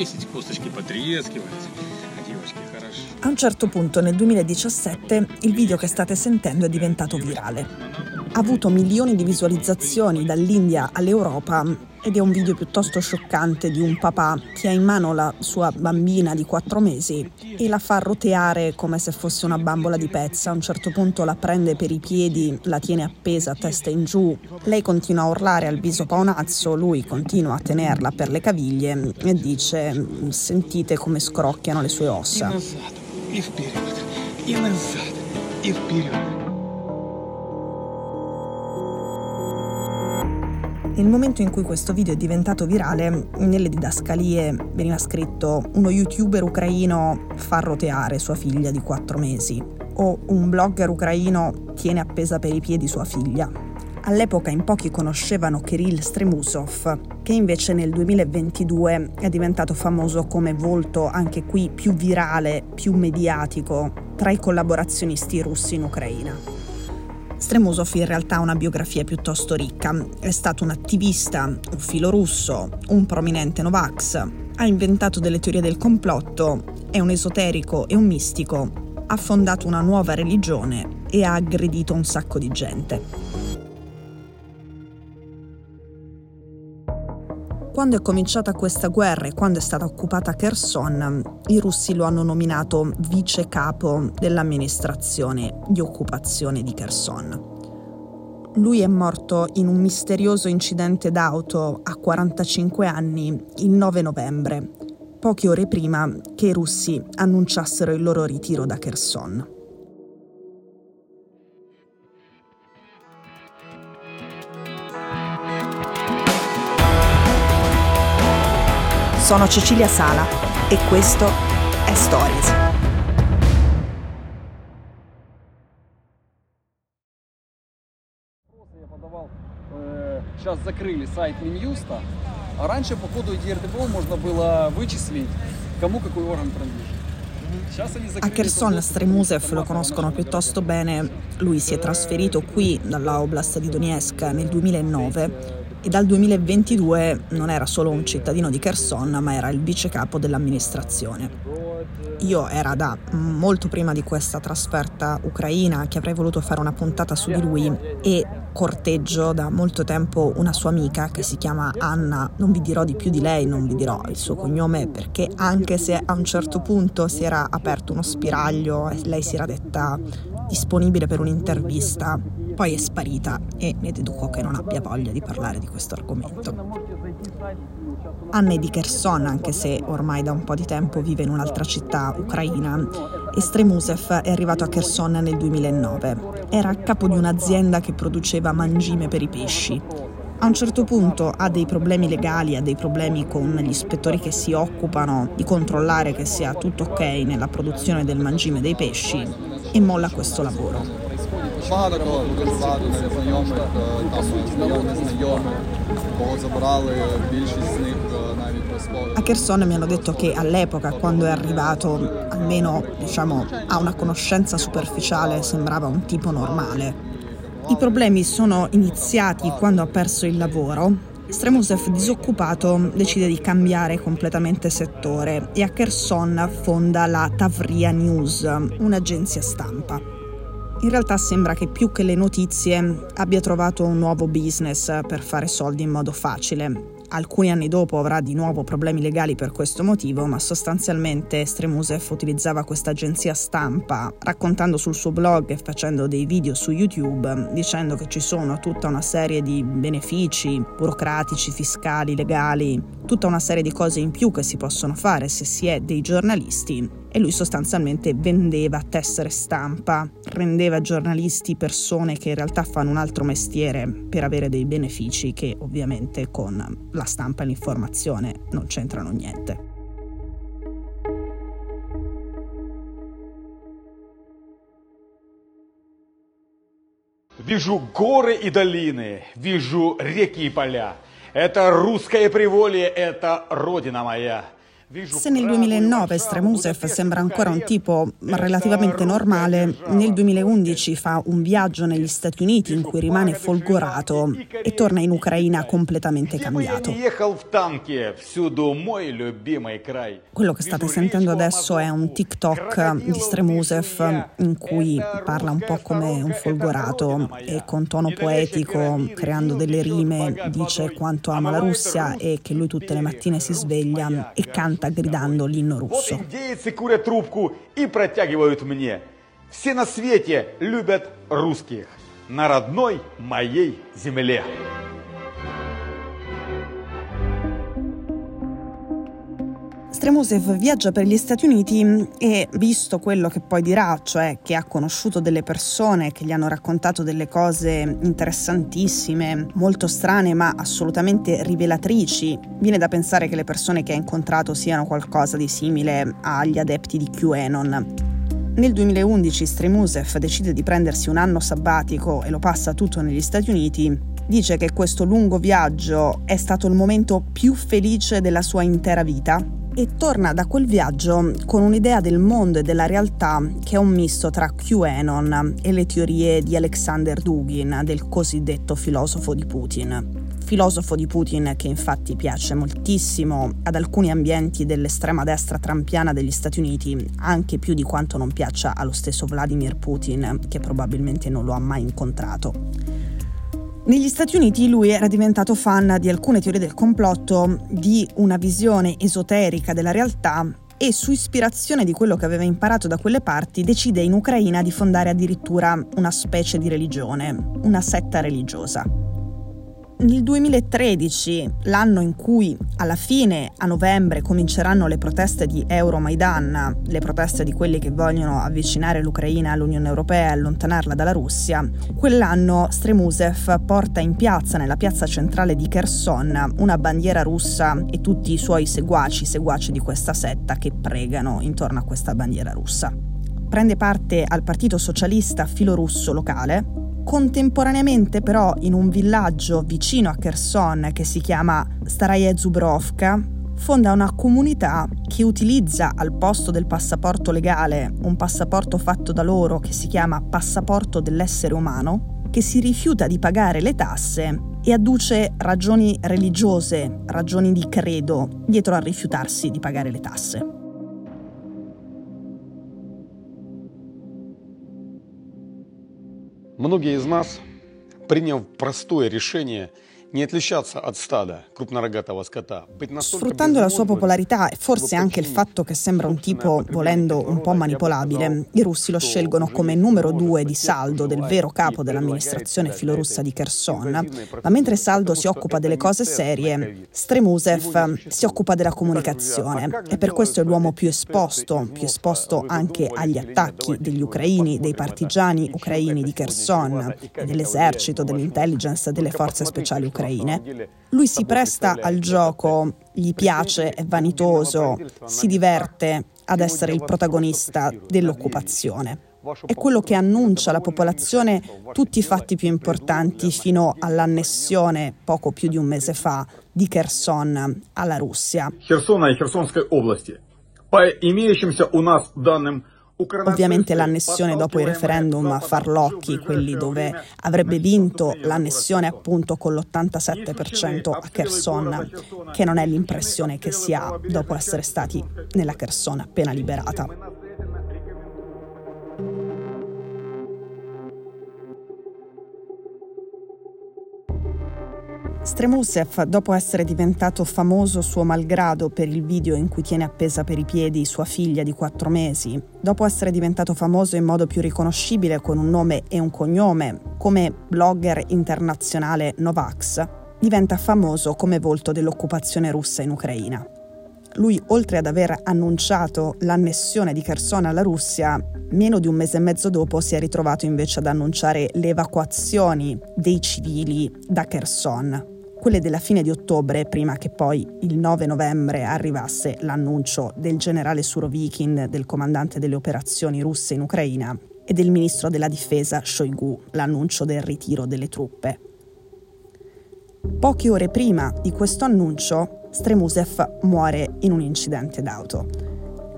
10 косточки потрескивать. А девочки, хорошо. A un certo punto nel 2017 il video che state sentendo è diventato virale. Ha avuto milioni di visualizzazioni dall'India all'Europa ed è un video piuttosto scioccante di un papà che ha in mano la sua bambina di quattro mesi e la fa roteare come se fosse una bambola di pezza. A un certo punto la prende per i piedi, la tiene appesa testa in giù. Lei continua a urlare al viso paonazzo, lui continua a tenerla per le caviglie e dice sentite come scrocchiano le sue ossa. Nel momento in cui questo video è diventato virale, nelle didascalie veniva scritto uno youtuber ucraino fa roteare sua figlia di 4 mesi o un blogger ucraino tiene appesa per i piedi sua figlia. All'epoca in pochi conoscevano Kirill Stremusov, che invece nel 2022 è diventato famoso come volto anche qui più virale, più mediatico tra i collaborazionisti russi in Ucraina. Stremosov in realtà ha una biografia piuttosto ricca. È stato un attivista, un filorusso, un prominente Novax, ha inventato delle teorie del complotto, è un esoterico e un mistico, ha fondato una nuova religione e ha aggredito un sacco di gente. Quando è cominciata questa guerra e quando è stata occupata Kherson, i russi lo hanno nominato vice capo dell'amministrazione di occupazione di Kherson. Lui è morto in un misterioso incidente d'auto a 45 anni il 9 novembre, poche ore prima che i russi annunciassero il loro ritiro da Kherson. Sono Cecilia Sala e questo è Stories. Я подавал, э, сейчас закрыли сайт Минюста, а раньше по коду ИДРДБО можно было вычислить, кому какой орган принадлежит. Сейчас они A закрыли Kherson этот Stremusev доступ lo к conoscono piuttosto bene. Lui si è trasferito qui dalla Oblast di Donetsk nel 2009 e dal 2022 non era solo un cittadino di Kherson, ma era il vice capo dell'amministrazione. Io era da molto prima di questa trasferta ucraina che avrei voluto fare una puntata su di lui e corteggio da molto tempo una sua amica che si chiama Anna. Non vi dirò di più di lei, non vi dirò il suo cognome perché anche se a un certo punto si era aperto uno spiraglio e lei si era detta disponibile per un'intervista, poi è sparita e ne deduco che non abbia voglia di parlare di questo argomento. Anna è di Kherson, anche se ormai da un po' di tempo vive in un'altra città ucraina, e Stremusev è arrivato a Kherson nel 2009. Era a capo di un'azienda che produceva mangime per i pesci. A un certo punto ha dei problemi legali, ha dei problemi con gli ispettori che si occupano di controllare che sia tutto ok nella produzione del mangime dei pesci e molla questo lavoro. A Kherson mi hanno detto che all'epoca, quando è arrivato, almeno diciamo, a una conoscenza superficiale, sembrava un tipo normale. I problemi sono iniziati quando ha perso il lavoro, Stremusev, disoccupato, decide di cambiare completamente settore e a Kherson fonda la Tavria News, un'agenzia stampa. In realtà sembra che più che le notizie abbia trovato un nuovo business per fare soldi in modo facile. Alcuni anni dopo avrà di nuovo problemi legali per questo motivo, ma sostanzialmente Stremusev utilizzava questa agenzia stampa raccontando sul suo blog e facendo dei video su YouTube dicendo che ci sono tutta una serie di benefici burocratici, fiscali, legali, tutta una serie di cose in più che si possono fare se si è dei giornalisti e lui sostanzialmente vendeva tessere stampa, rendeva giornalisti persone che in realtà fanno un altro mestiere per avere dei benefici che ovviamente con la stampa e l'informazione non c'entrano niente. Вижу горы и долины, вижу реки и поля. Это русское приволье, это родина моя. Se nel 2009 Stremusev sembra ancora un tipo relativamente normale, nel 2011 fa un viaggio negli Stati Uniti in cui rimane folgorato e torna in Ucraina completamente cambiato. Quello che state sentendo adesso è un TikTok di Stremusev in cui parla un po' come un folgorato e con tono poetico, creando delle rime, dice quanto ama la Russia e che lui tutte le mattine si sveglia e canta canta gridando l'inno russo. Все на свете любят русских на родной моей земле. Stremusev viaggia per gli Stati Uniti e, visto quello che poi dirà, cioè che ha conosciuto delle persone che gli hanno raccontato delle cose interessantissime, molto strane ma assolutamente rivelatrici, viene da pensare che le persone che ha incontrato siano qualcosa di simile agli adepti di QAnon. Nel 2011 Stremusev decide di prendersi un anno sabbatico e lo passa tutto negli Stati Uniti. Dice che questo lungo viaggio è stato il momento più felice della sua intera vita e torna da quel viaggio con un'idea del mondo e della realtà che è un misto tra QAnon e le teorie di Alexander Dugin, del cosiddetto filosofo di Putin. Filosofo di Putin che infatti piace moltissimo ad alcuni ambienti dell'estrema destra trampiana degli Stati Uniti, anche più di quanto non piaccia allo stesso Vladimir Putin, che probabilmente non lo ha mai incontrato. Negli Stati Uniti lui era diventato fan di alcune teorie del complotto, di una visione esoterica della realtà e su ispirazione di quello che aveva imparato da quelle parti decide in Ucraina di fondare addirittura una specie di religione, una setta religiosa. Nel 2013, l'anno in cui alla fine a novembre cominceranno le proteste di Euromaidan, le proteste di quelli che vogliono avvicinare l'Ucraina all'Unione Europea e allontanarla dalla Russia, quell'anno Stremusev porta in piazza, nella piazza centrale di Kherson, una bandiera russa e tutti i suoi seguaci, seguaci di questa setta che pregano intorno a questa bandiera russa. Prende parte al Partito Socialista filorusso locale Contemporaneamente però in un villaggio vicino a Kherson che si chiama Staraje Zubrovka fonda una comunità che utilizza al posto del passaporto legale un passaporto fatto da loro che si chiama passaporto dell'essere umano, che si rifiuta di pagare le tasse e adduce ragioni religiose, ragioni di credo dietro a rifiutarsi di pagare le tasse. Многие из нас, приняв простое решение – Sfruttando la sua popolarità e forse anche il fatto che sembra un tipo, volendo, un po' manipolabile, i russi lo scelgono come numero due di Saldo, del vero capo dell'amministrazione filorussa di Kherson. Ma mentre Saldo si occupa delle cose serie, Stremusev si occupa della comunicazione. e per questo è l'uomo più esposto, più esposto anche agli attacchi degli ucraini, dei partigiani ucraini di Kherson, dell'esercito, dell'intelligence, delle forze speciali ucraine ucraine. Lui si presta al gioco, gli piace, è vanitoso, si diverte ad essere il protagonista dell'occupazione. È quello che annuncia alla popolazione tutti i fatti più importanti fino all'annessione, poco più di un mese fa, di Kherson alla Russia. Херсона и Херсонской области. По имеющимся у нас данным, Ovviamente l'annessione dopo i referendum a farlocchi, quelli dove avrebbe vinto l'annessione appunto con l'87% a Kherson, che non è l'impressione che si ha dopo essere stati nella Kherson appena liberata. Stremusev, dopo essere diventato famoso suo malgrado per il video in cui tiene appesa per i piedi sua figlia di quattro mesi, dopo essere diventato famoso in modo più riconoscibile con un nome e un cognome, come blogger internazionale Novax, diventa famoso come volto dell'occupazione russa in Ucraina. Lui, oltre ad aver annunciato l'annessione di Kherson alla Russia, meno di un mese e mezzo dopo si è ritrovato invece ad annunciare le evacuazioni dei civili da Kherson, quelle della fine di ottobre, prima che poi il 9 novembre arrivasse l'annuncio del generale Surovikin, del comandante delle operazioni russe in Ucraina, e del ministro della difesa Shoigu, l'annuncio del ritiro delle truppe. Poche ore prima di questo annuncio, Stremusev muore in un incidente d'auto.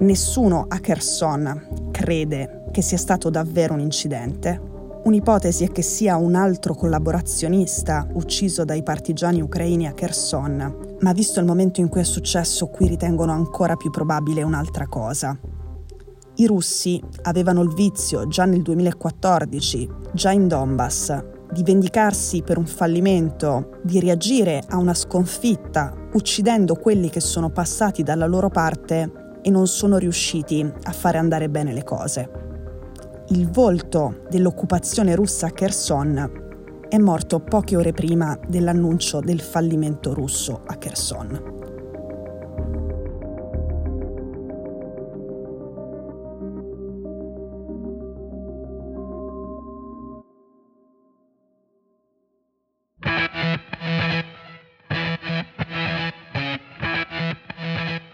Nessuno a Kherson crede che sia stato davvero un incidente. Un'ipotesi è che sia un altro collaborazionista ucciso dai partigiani ucraini a Kherson, ma visto il momento in cui è successo, qui ritengono ancora più probabile un'altra cosa. I russi avevano il vizio già nel 2014, già in Donbass, di vendicarsi per un fallimento, di reagire a una sconfitta, uccidendo quelli che sono passati dalla loro parte e non sono riusciti a fare andare bene le cose. Il volto dell'occupazione russa a Kherson è morto poche ore prima dell'annuncio del fallimento russo a Kherson.